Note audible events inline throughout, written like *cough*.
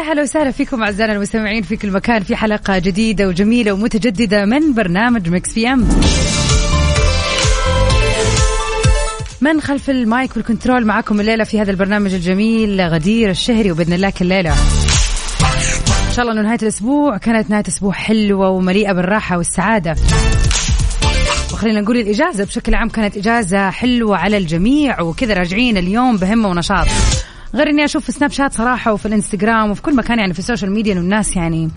ويا هلا وسهلا فيكم أعزائنا المستمعين في كل مكان في حلقة جديدة وجميلة ومتجددة من برنامج Mix PM. من خلف ال mic وال control معكم الليلة في هذا البرنامج الجميل غدير الشهري وبإذن الله كل ليلة. إن شاء الله إنه نهاية الأسبوع كانت نهاية أسبوع حلوة ومليئة بالراحة والسعادة. وخلينا نقول الإجازة بشكل عام كانت إجازة حلوة على الجميع وكذا راجعين اليوم بهمة ونشاط. غير إني أشوف في سناب شات صراحة وفي الإنستغرام وفي كل مكان يعني في ال social media إنه الناس يعني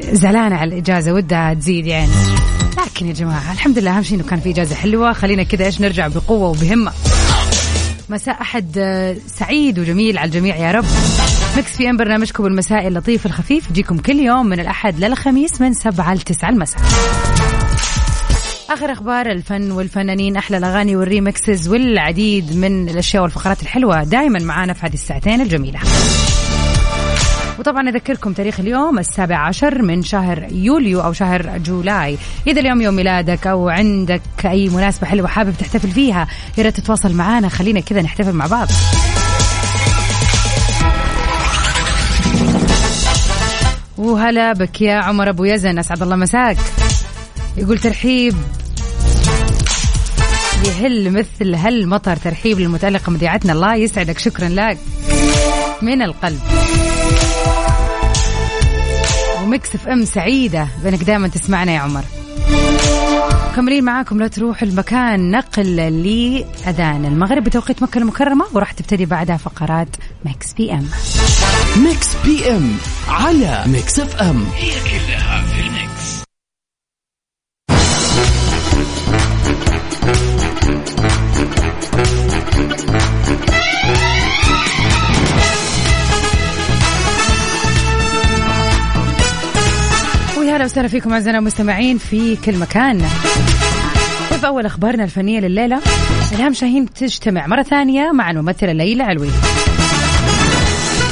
زعلانة على الإجازة ودها تزيد يعني. لكن يا جماعة الحمد لله أهم شيء إنه كان في إجازة حلوة. خلينا كذا إيش نرجع بقوة وبهمة. مساء أحد آه، سعيد وجميل على الجميع يا رب. Mix PM برنامجكم المسائي اللطيف الخفيف. يجيكم كل يوم من الأحد للخميس من 7 ل 9 المساء. آخر أخبار الفن والفنانين أحلى الأغاني وال remixes والعديد من الأشياء والفقرات الحلوة دائما معانا في هذه الساعتين الجميلة. وطبعا أذكركم تاريخ اليوم السابع عشر من شهر يوليو أو شهر جولاي. إذا اليوم يوم ميلادك أو عندك أي مناسبة حلوة حابب تحتفل فيها يا ريت تتواصل معنا خلينا كذا نحتفل مع بعض. وهلا بك يا عمر أبو يزن أسعد الله مساك. يقول ترحيب. يهل مثل هالمطر ترحيب للمتألقة مذيعتنا. الله يسعدك. شكرا لك. من القلب. ومكس اف ام سعيدة. بانك دائما تسمعنا يا عمر. مكملين معاكم. لا تروح المكان. نقل لأذان المغرب بتوقيت مكة المكرمة وراح تبتدي بعدها فقرات مكس بي ام. ميكس بي ام على ميكس اف ام. هي كلها في ويا هلا وسهلا فيكم أعزائنا المستمعين في كل مكان. وفي أول أخبارنا الفنية لليلة الهام شاهين تجتمع مرة ثانية مع الممثلة ليلى علوي.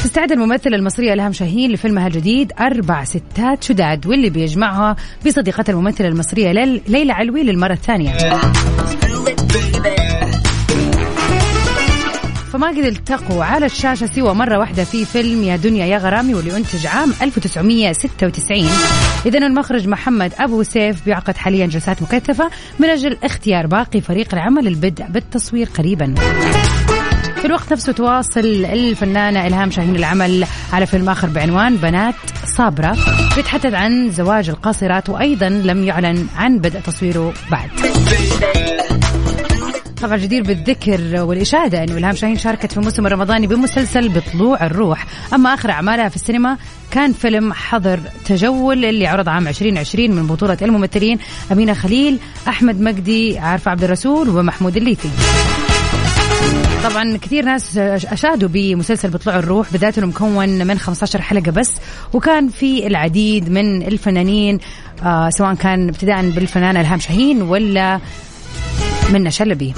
تستعد الممثلة المصرية إلهام شاهين لفيلمها الجديد أربع ستات شداد واللي بيجمعها بصديقتها الممثلة المصرية ليل- ليلى علوي للمرة الثانية. فما قد التقوا على الشاشة سوى مرة واحدة في فيلم يا دنيا يا غرامي واللي أنتج عام 1996 إذا المخرج محمد أبو سيف بيعقد حاليا جلسات مكثفة من أجل اختيار باقي فريق العمل للبدء بالتصوير قريبا. في الوقت نفسه تواصل الفنانة إلهام شاهين العمل على فيلم آخر بعنوان بنات صابرة بيتحدث عن زواج القاصرات وأيضا لم يعلن عن بدء تصويره بعد. طبعا جدير بالذكر والإشادة أنه إلهام شاهين شاركت في الموسم الرمضاني بمسلسل بطلوع الروح. أما آخر أعمالها في السينما كان فيلم حظر تجول اللي عرض عام 2020 من بطولة الممثلين أمينة خليل أحمد مجدي عارفة عبد الرسول ومحمود الليثي. طبعا كثير ناس أشادوا بمسلسل بطلوع الروح إنه مكون من 15 حلقة بس وكان في العديد من الفنانين آه سواء كان ابتداء بالفنانه إلهام شاهين ولا منى شلبي.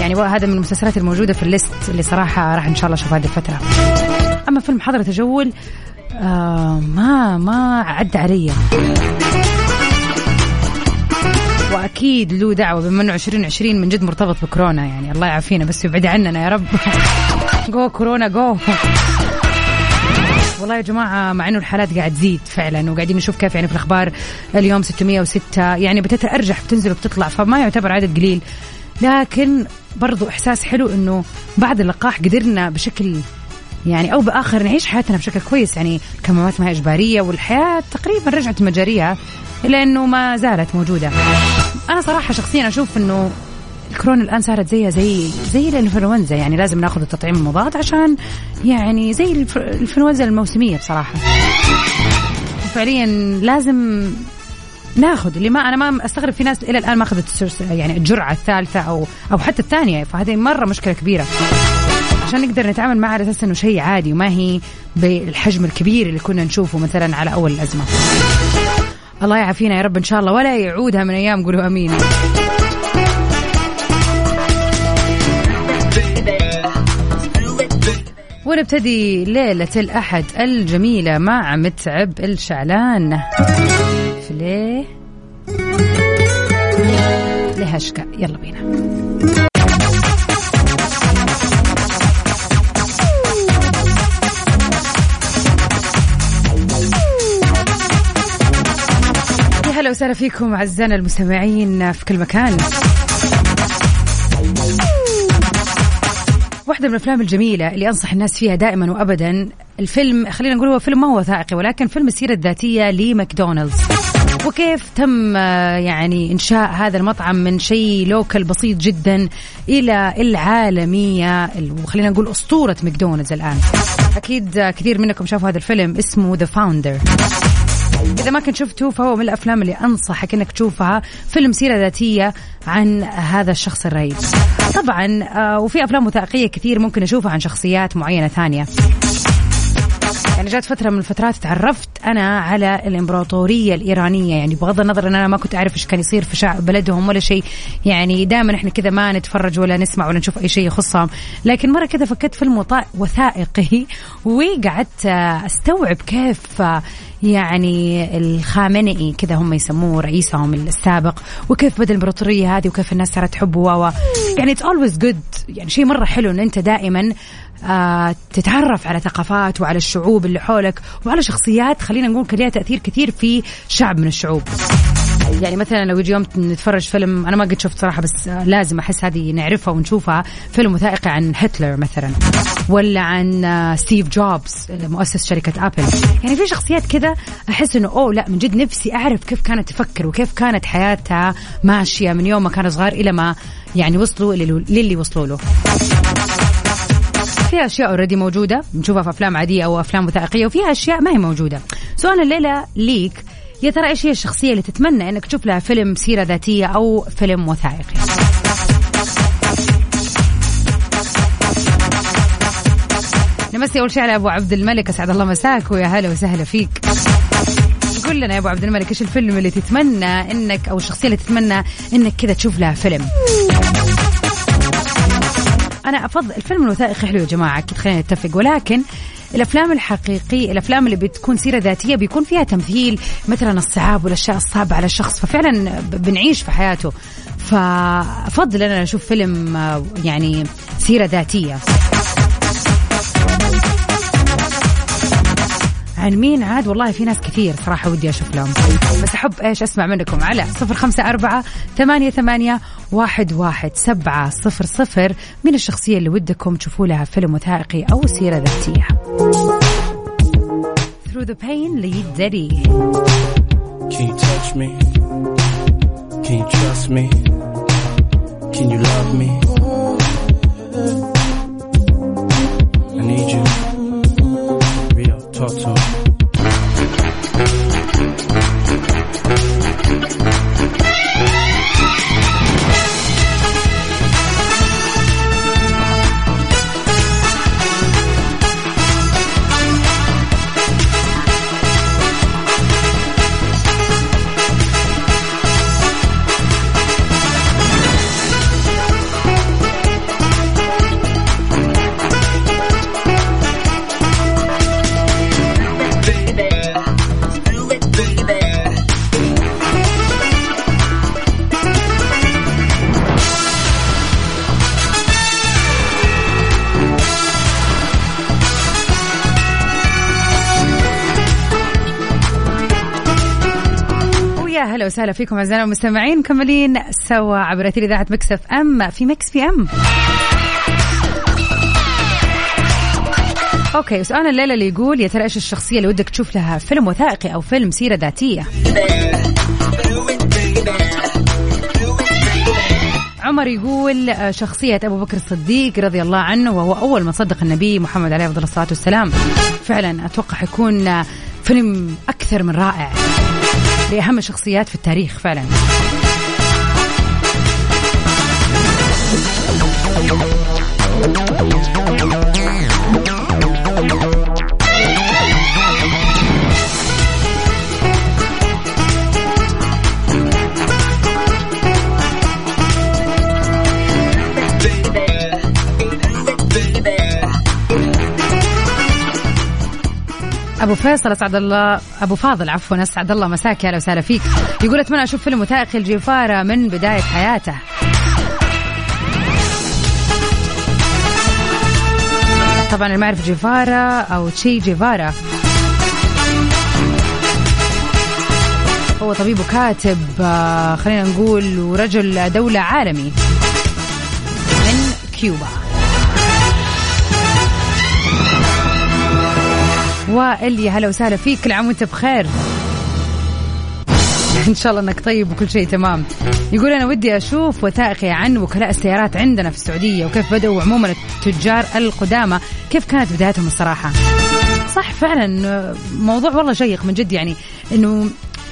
يعني هذا من المسلسلات الموجودة في ال list اللي صراحة راح إن شاء الله أشوف هذه الفترة. أما فيلم حظر تجول آه ما ما عدى علي. وأكيد له دعوة بما انه 2020 من جد مرتبط بكورونا يعني. الله يعافينا بس يبعد عننا يا رب. *laughs* جو كورونا جو. والله يا جماعة مع إنه الحالات قاعد تزيد فعلا وقاعدين نشوف كيف يعني في الأخبار. اليوم 606 يعني بتتأرجح بتنزل وبتطلع فما يعتبر عدد قليل. لكن برضو إحساس حلو إنه بعد اللقاح قدرنا بشكل يعني أو بآخر نعيش حياتنا بشكل كويس. يعني الكمامات ما هي إجبارية والحياة تقريبا رجعت مجاريها. إلا إنه ما زالت موجودة. أنا صراحة شخصيا أشوف إنه الكورونا الآن صارت زيها زي زي الإنفلونزا. يعني لازم ناخذ التطعيم المضاد عشان يعني زي الإنفلونزا الموسمية بصراحة. فعليا لازم ناخذ. اللي ما أنا ما أستغرب في ناس إلى الآن ما أخذت يعني الجرعة الثالثة أو أو حتى الثانية. فهذه مرة مشكلة كبيرة. عشان نقدر نتعامل معها على أساس إنه شيء عادي وما هي بالحجم الكبير اللي كنا نشوفه مثلا على أول الأزمة. الله يعافينا يا رب إن شاء الله. ولا يعودها من أيام قولوا آمين. ونبتدي ليلة الأحد الجميلة مع متعب الشعلان. في ليه لهشكا يلا بينا. هلا وسهلا فيكم أعزائنا المستمعين في كل مكان. واحدة من الأفلام الجميلة اللي أنصح الناس فيها دائما وأبدا الفيلم خلينا نقول هو فيلم ما هو وثائقي ولكن فيلم السيرة الذاتية لماكدونالدز وكيف تم آه، يعني إنشاء هذا المطعم من شيء local بسيط جدا إلى العالمية ال- وخلينا نقول أسطورة ماكدونالدز الآن. أكيد آه، كثير منكم شافوا هذا الفيلم اسمه The Founder إذا ما كنت شفته فهو من الأفلام اللي أنصحك إنك تشوفها فيلم سيرة ذاتية عن هذا الشخص الرهيب. طبعا آه، وفي أفلام وثائقية كثير ممكن أشوفها عن شخصيات معينة ثانية. يعني جات فترة من الفترات تعرفت أنا على الإمبراطورية الإيرانية. يعني بغض النظر أن أنا ما كنت أعرف إيش كان يصير في شعب بلدهم ولا شيء. يعني دائما إحنا كذا ما نتفرج ولا نسمع ولا نشوف أي شيء يخصهم. لكن مرة كذا فكرت فيلم وثائقي وقعدت أستوعب كيف يعني الخامنئي كذا هم يسموه رئيسهم السابق وكيف بدأ الإمبراطورية هذه وكيف الناس صارت تحبه و يعني it's always good يعني شيء مرة حلو إن أنت دائما تتعرف على ثقافات وعلى الشعوب اللي حولك وعلى شخصيات خلينا نقول كان لها تأثير كثير في شعب من الشعوب. يعني مثلا لو يجي يوم نتفرج فيلم أنا ما قد شفت صراحة بس آه، لازم أحس هذه نعرفها ونشوفها فيلم وثائقي عن هتلر مثلا ولا عن آه، ستيف جوبز مؤسس شركة آبل. يعني في شخصيات كذا أحس إنه أوه لا من جد نفسي أعرف كيف كانت تفكر وكيف كانت حياتها ماشية من يوم ما كانوا صغار إلى ما يعني وصلوا للي وصلوا له. في أشياء اوريدي موجودة بنشوفها في أفلام عادية أو أفلام وثائقية وفيها أشياء ما هي موجودة. سؤال الليلة ليك يا ترى إيش هي الشخصية اللي تتمنى إنك تشوف لها فيلم سيرة ذاتية أو فيلم وثائقي؟ نمسي أول شيء على أبو عبد الملك أسعد الله مساك ويا هلا وسهلا فيك. قول لنا يا أبو عبد الملك إيش الفيلم اللي تتمنى إنك أو الشخصية اللي تتمنى إنك كذا تشوف لها فيلم؟ أنا أفضل الفيلم الوثائقي حلو يا جماعة أكيد خلينا نتفق. ولكن الأفلام الحقيقية الأفلام اللي بتكون سيرة ذاتية بيكون فيها تمثيل مثلا الصعاب والأشياء الصعبة على الشخص ففعلا بنعيش في حياته. فأفضل أنا أشوف فيلم آه، يعني سيرة ذاتية. عن مين عاد والله في ناس كثير صراحة ودي أشوف لهم بس أحب إيش أسمع منكم على صفر خمسة أربعة ثمانية, ثمانية واحد, واحد سبعة صفر صفر من الشخصية اللي ودكم تشوفوا لها فيلم وثائقي أو سيرة ذاتية Through the pain Daddy Can you touch me? Can you trust me? Can you love me? I need you. Talk to هلا وسهلا فيكم أعزائنا المستمعين. مكملين سوا عبر أثير إذاعة Mix FM. في Mix PM. Okay وسؤالنا الليلة اللي يقول يا ترى إيش الشخصية اللي ودك تشوف لها فيلم وثائقي أو فيلم سيرة ذاتية؟ عمر يقول آه، شخصية أبو بكر الصديق رضي الله عنه وهو أول من صدق النبي محمد عليه الصلاة والسلام. فعلا أتوقع حيكون آه، فيلم أكثر من رائع. لأهم الشخصيات في التاريخ فعلا. أبو فيصل أسعد الله أبو فاضل عفوا أسعد الله مساك أهلا وسهلا فيك. يقول اتمنى أشوف فيلم وثائقي الجيفاره من بداية حياته. طبعا اللي ما يعرف جيفارا أو تشي جيفارا هو طبيب وكاتب آه، خلينا نقول ورجل دولة عالمي من كيوبا. وائل يا هلا وسهلا فيك. كل عام وانت بخير. إن شاء الله إنك طيب وكل شيء تمام. يقول أنا ودي أشوف وثائقي عن وكلاء السيارات عندنا في السعودية وكيف بدأوا عموما التجار القدامى. كيف كانت بدايتهم الصراحة؟ صح فعلا موضوع والله شيق من جد يعني إنه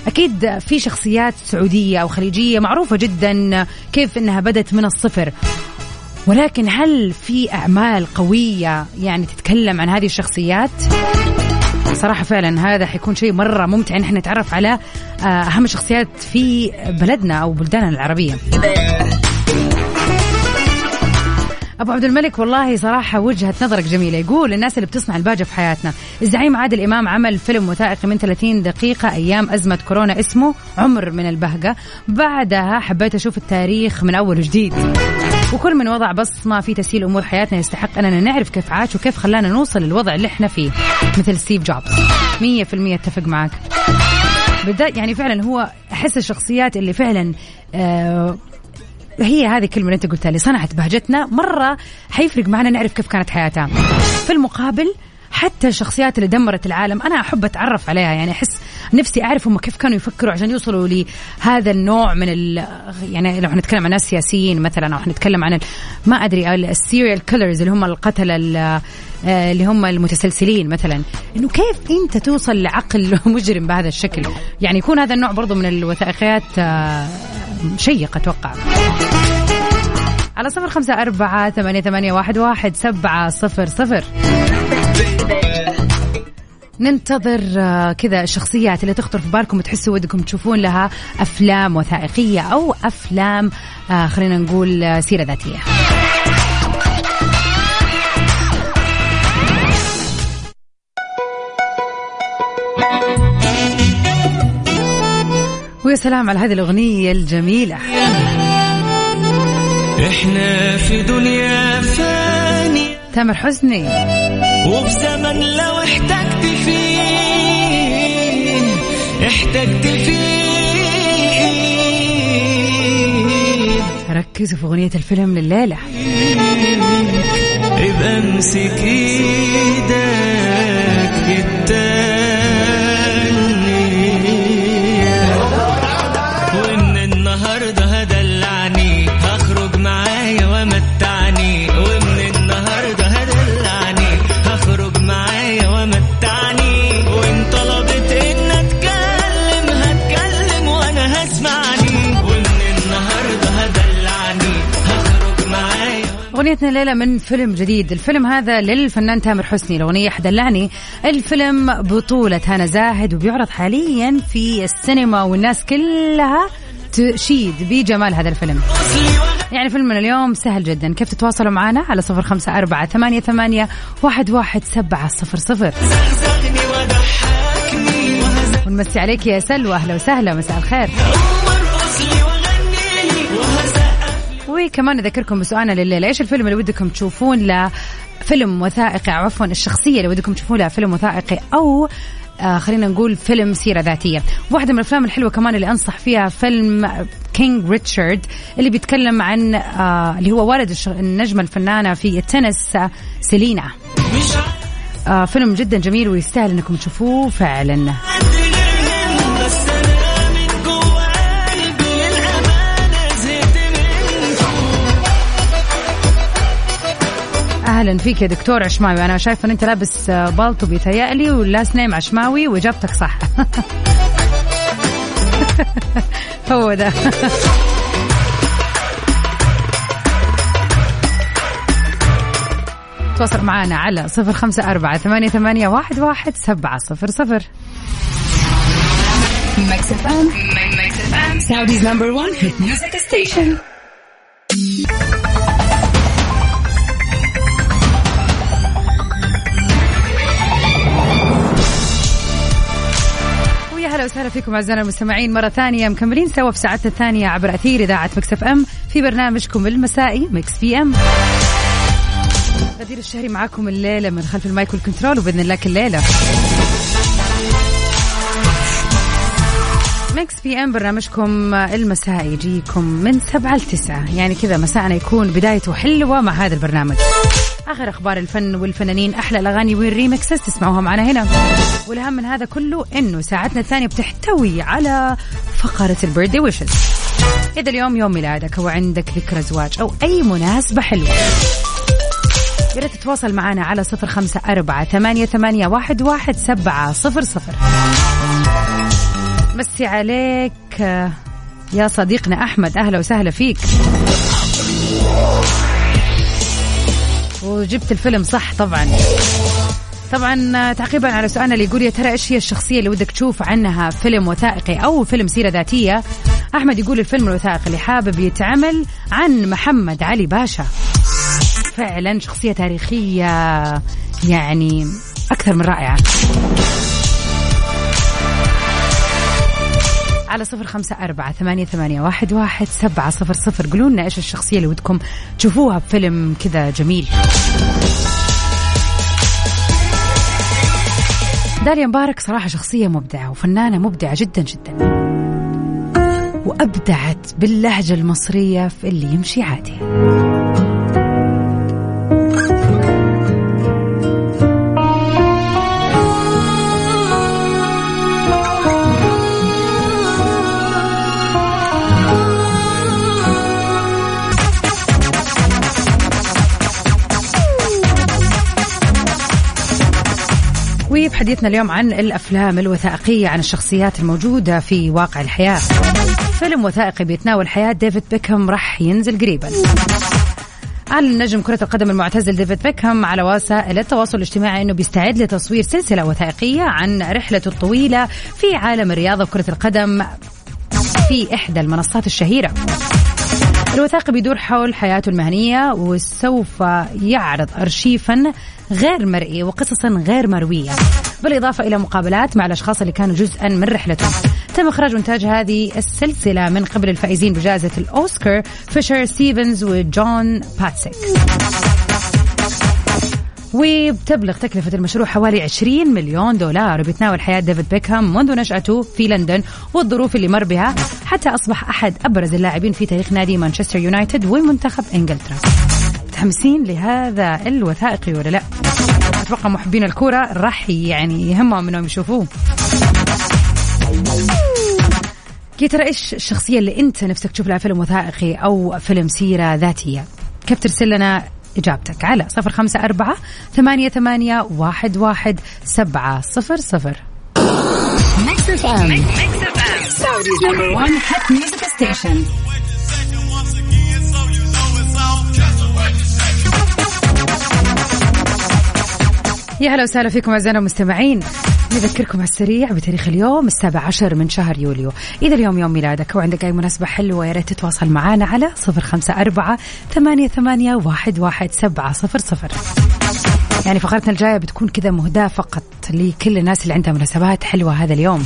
أكيد في شخصيات سعودية أو خليجية معروفة جدا كيف إنها بدت من الصفر. ولكن هل في أعمال قوية يعني تتكلم عن هذه الشخصيات؟ صراحة فعلا هذا حيكون شيء مرة ممتع. ان إحنا نتعرف على آه، أهم الشخصيات في بلدنا أو بلداننا العربية. أبو عبد الملك والله صراحة وجهة نظرك جميلة. يقول الناس اللي بتصنع الباجة في حياتنا الزعيم عادل إمام عمل فيلم وثائقي من 30 دقيقة أيام أزمة كورونا اسمه عمر من البهجة. بعدها حبيت أشوف التاريخ من أول وجديد. وكل من وضع بصمه في تسهيل أمور حياتنا يستحق أننا نعرف كيف عاش وكيف خلانا نوصل للوضع اللي إحنا فيه. مثل ستيف جوبز. 100% أتفق معك بالذات يعني فعلا هو أحس الشخصيات اللي فعلا آه هي هذه الكلمة اللي أنت قلتها لي صنعت بهجتنا مرة حيفرق معنا نعرف كيف كانت حياتها. في المقابل حتى الشخصيات اللي دمرت العالم أنا أحب أتعرف عليها يعني أحس نفسي أعرف هم كيف كانوا يفكروا عشان يوصلوا لهذا النوع من ال يعني لو حنتكلم عن ناس سياسيين مثلا أو حنتكلم عن ال ما أدري ال serial killers اللي هم القتلة آه، اللي هم المتسلسلين مثلا. إنه كيف أنت توصل لعقل *laughs* مجرم بهذا الشكل؟ يعني يكون هذا النوع برضو من الوثائقيات آه، شيق أتوقع. على صفر خمسة أربعة ثمانية, ثمانية واحد, واحد سبعة صفر صفر. ننتظر آه، كذا الشخصيات اللي تخطر في بالكم وتحسوا ودكم تشوفون لها أفلام وثائقية أو أفلام آه، خلينا نقول آه، سيرة ذاتية. ويا سلام على هذه الأغنية الجميلة. إحنا في دنيا فاني. تامر حسني. وفي زمن لو احتجت فيه احتجت فيه. ركزوا في أغنية الفيلم لليله ابقى امسك إيدك التانية اغنيتنا الليلة من فيلم جديد. الفيلم هذا للفنان تامر حسني. الأغنية حدلعني الفيلم بطولة هنا زاهد وبيعرض حاليا في السينما والناس كلها تشيد بجمال هذا الفيلم. يعني فيلمنا اليوم سهل جدا. كيف تتواصلوا معنا؟ على صفر خمسة أربعة ثمانية, ثمانية واحد, واحد سبعة صفر صفر. ونمسي عليك يا سلوى. أهلا وسهلا. مساء الخير. وكمان نذكركم بسؤالنا لليلة. إيش الفيلم اللي ودكم تشوفون له فيلم وثائقي عفوا الشخصية اللي ودكم تشوفون لها فيلم وثائقي أو آه خلينا نقول فيلم سيرة ذاتية. واحدة من الأفلام الحلوة كمان اللي أنصح فيها فيلم King Richard اللي بيتكلم عن آه اللي هو والد النجمة الفنانة في التنس آه سيرينا. آه فيلم جدا جميل ويستاهل إنكم تشوفوه فعلا. أهلا فيك يا دكتور عشماوي أنا شايفة إن أنت لابس آه، بالطو بيتهيألي واللاست نيم عشماوي وإجابتك صح *laughs* هو ده *laughs* تواصل معنا على صفر خمسة أربعة ثمانية, ثمانية واحد, واحد سبعة صفر صفر Mix FM. Mix FM. Saudi's number one hit music station. فيكم أعزائنا المستمعين مرة ثانية مكملين سوا في ساعتنا الثانية عبر أثير إذاعة Mix FM في برنامجكم المسائي Mix PM. غدير الشهري معاكم الليلة من خلف ال mic وال control وبإذن الله كل ليلة. Mix PM برنامجكم المسائي يجيكم من سبعة لتسعة يعني كذا مساءنا يكون بدايته حلوة مع هذا البرنامج. آخر أخبار الفن والفنانين أحلى الأغاني وال remixes تسمعوها معنا هنا. والأهم من هذا كله إنه ساعتنا الثانية بتحتوي على فقرة البيرثدي ويشز إذا اليوم يوم ميلادك أو عندك ذكرى زواج أو أي مناسبة حلوة يا تتواصل معنا على صفر خمسة أربعة ثمانية, ثمانية واحد, واحد سبعة صفر صفر. مسي عليك. يا صديقنا أحمد أهلا وسهلا فيك. وجبت الفيلم صح طبعا. طبعا تعقيبا على سؤالنا اللي يقول يا ترى إيش هي الشخصية اللي ودك تشوف عنها فيلم وثائقي أو فيلم سيرة ذاتية؟ أحمد يقول الفيلم الوثائقي اللي حابب يتعمل عن محمد علي باشا. فعلا شخصية تاريخية يعني أكثر من رائعة. على صفر خمسة أربعة ثمانية, ثمانية واحد, واحد سبعة صفر صفر. قولوا لنا إيش الشخصية اللي ودكم تشوفوها بفيلم كذا جميل. داليا مبارك صراحة شخصية مبدعة وفنانة مبدعة جدا جدا. وأبدعت باللهجة المصرية في اللي يمشي عادي. وبحديثنا اليوم عن الأفلام الوثائقية عن الشخصيات الموجودة في واقع الحياة. فيلم وثائقي بيتناول حياة ديفيد بيكهام راح ينزل قريبا. أعلن نجم كرة القدم المعتزل ديفيد بيكهام على وسائل التواصل الاجتماعي أنه بيستعد لتصوير سلسلة وثائقية عن رحلته الطويلة في عالم الرياضة وكرة القدم في إحدى المنصات الشهيرة. الوثائقي بيدور حول حياته المهنية وسوف يعرض أرشيفا غير مرئي وقصصا غير مروية بالإضافة إلى مقابلات مع الأشخاص اللي كانوا جزءا من رحلته. تم إخراج وإنتاج هذه السلسلة من قبل الفائزين بجائزة الأوسكار فيشر ستيفنز وجون باتسيك. وبتبلغ تكلفة المشروع حوالي 20 مليون دولار. وبيتناول حياة ديفيد بيكهام منذ نشأته في لندن والظروف اللي مر بها حتى أصبح أحد أبرز اللاعبين في تاريخ نادي مانشستر يونايتد ومنتخب إنجلترا. متحمسين لهذا الوثائقي ولا لا؟ أتوقع محبين الكورة راح يعني يهمهم أنهم يشوفوه. يا ترى إيش الشخصية اللي أنت نفسك تشوف لها فيلم وثائقي أو فيلم سيرة ذاتية؟ كيف ترسل لنا إجابتك على صفر خمسة أربعة ثمانية, ثمانية واحد, واحد سبعة صفر صفر. Mix FM. Saudi's يا هلا وسهلا فيكم أعزائنا المستمعين. نذكركم على السريع بتاريخ اليوم السابع عشر من شهر يوليو. إذا اليوم يوم ميلادك وعندك أي مناسبة حلوة يا ريت تتواصل معنا على صفر خمسة أربعة ثمانية, ثمانية واحد, واحد سبعة صفر صفر. يعني فقرتنا الجاية بتكون كذا مهداة فقط لكل الناس اللي عندها مناسبات حلوة هذا اليوم.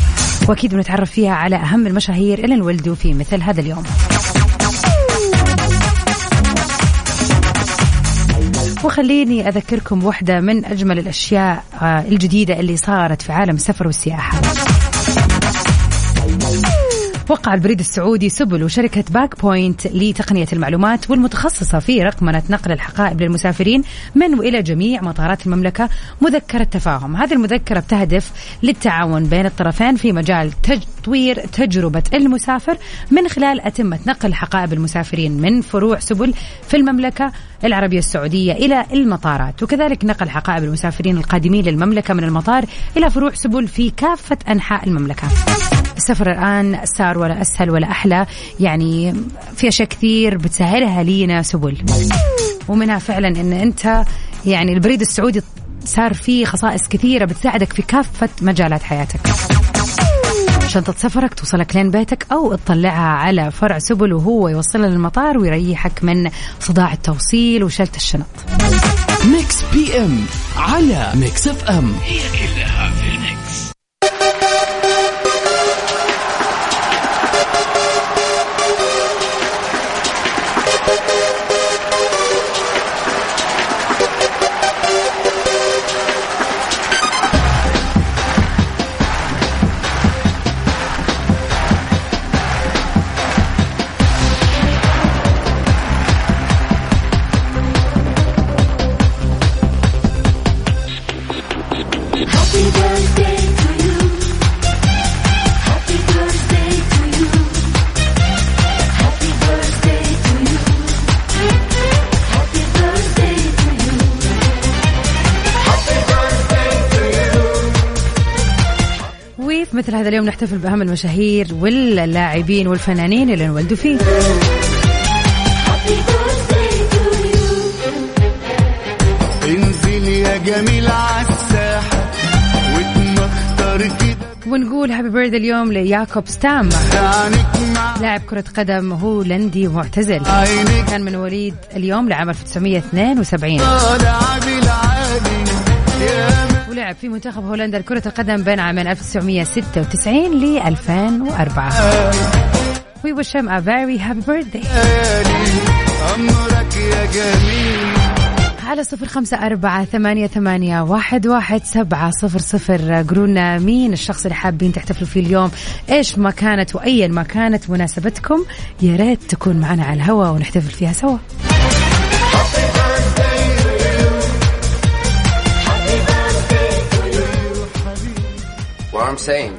وأكيد بنتعرف فيها على أهم المشاهير اللي انولدوا في مثل هذا اليوم. وخليني أذكركم بواحدة من أجمل الأشياء آه، الجديدة اللي صارت في عالم السفر والسياحة. وقع البريد السعودي سبل وشركة BagPoint لتقنية المعلومات والمتخصصة في رقمنة نقل الحقائب للمسافرين من وإلى جميع مطارات المملكة مذكرة تفاهم هذه المذكرة بتهدف للتعاون بين الطرفين في مجال تطوير تجربة المسافر من خلال أتمتة نقل حقائب المسافرين من فروع سبل في المملكة العربية السعودية إلى المطارات. وكذلك نقل حقائب المسافرين القادمين للمملكة من المطار إلى فروع سبل في كافة أنحاء المملكة. السفر الآن صار ولا أسهل ولا أحلى. يعني في أشياء كثير بتسهلها لينا سبل. ومنها فعلا أن أنت يعني البريد السعودي صار فيه خصائص كثيرة بتساعدك في كافة مجالات حياتك. شنطة سفرك توصلك لين بيتك أو تطلعها على فرع سبل وهو يوصلها للمطار ويريحك من صداع التوصيل وشلة الشنط. ميكس بي إم على ميكس إف إم. Happy وفي مثل هذا اليوم نحتفل بأهم المشاهير واللاعبين والفنانين اللي انولدوا فيه. انزل يا جميل عالساحة واتمختر كده. ونقول هابي بيرث اليوم لياكوب ستام. لاعب كرة قدم هولندي معتزل. كان من مواليد اليوم لعام 1972 طالع بالعالي يا ولعب في منتخب هولندا لكرة القدم بين عامين 1996 ل 2004 We wish him a very happy birthday. أمرك يا جميل على صفر خمسة أربعة ثمانية, ثمانية واحد, واحد سبعة صفر صفر. قولوا مين الشخص اللي حابين تحتفلوا فيه اليوم؟ إيش ما كانت وأيا ما كانت مناسبتكم؟ يا ريت تكون معنا على الهواء ونحتفل فيها سوا. I'm saying.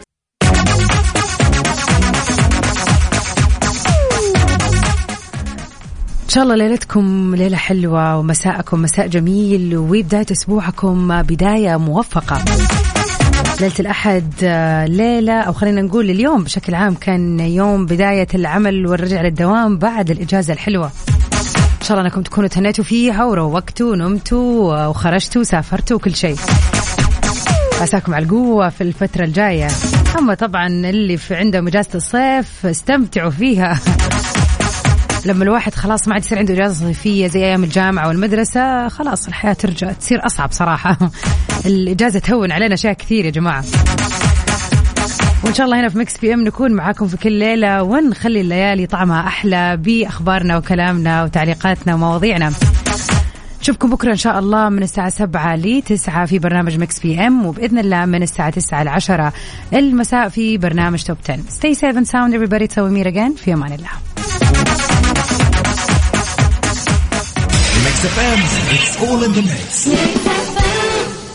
إن شاء الله ليلتكم ليلة حلوة ومساءكم مساء جميل وبداية أسبوعكم بداية موفقة. ليلة الأحد آه، ليلة أو خلينا نقول اليوم بشكل عام كان يوم بداية العمل والرجع للدوام بعد الإجازة الحلوة. إن شاء الله أنكم تكونوا تهنيتوا فيها وروقتوا ونمتوا وخرجتوا وسافرتوا وكل شيء. عساكم على القوة في الفترة الجاية. أما طبعا اللي في عندهم إجازة الصيف استمتعوا فيها. لما الواحد خلاص ما عاد يصير عنده إجازة صيفية زي أيام الجامعة والمدرسة خلاص الحياة ترجع تصير أصعب صراحة. الإجازة تهون علينا أشياء كثير يا جماعة. وإن شاء الله هنا في مكس بي إم نكون معاكم في كل ليلة ونخلي الليالي طعمها أحلى بأخبارنا وكلامنا وتعليقاتنا ومواضيعنا. نشوفكم بكرة إن شاء الله من الساعة 7 ل 9 في برنامج Mix PM وبإذن الله من الساعة 9 ل 10 المساء في برنامج Top 10 stay safe and sound everybody. تسوي مير again في أمان الله. all in the mix Mix.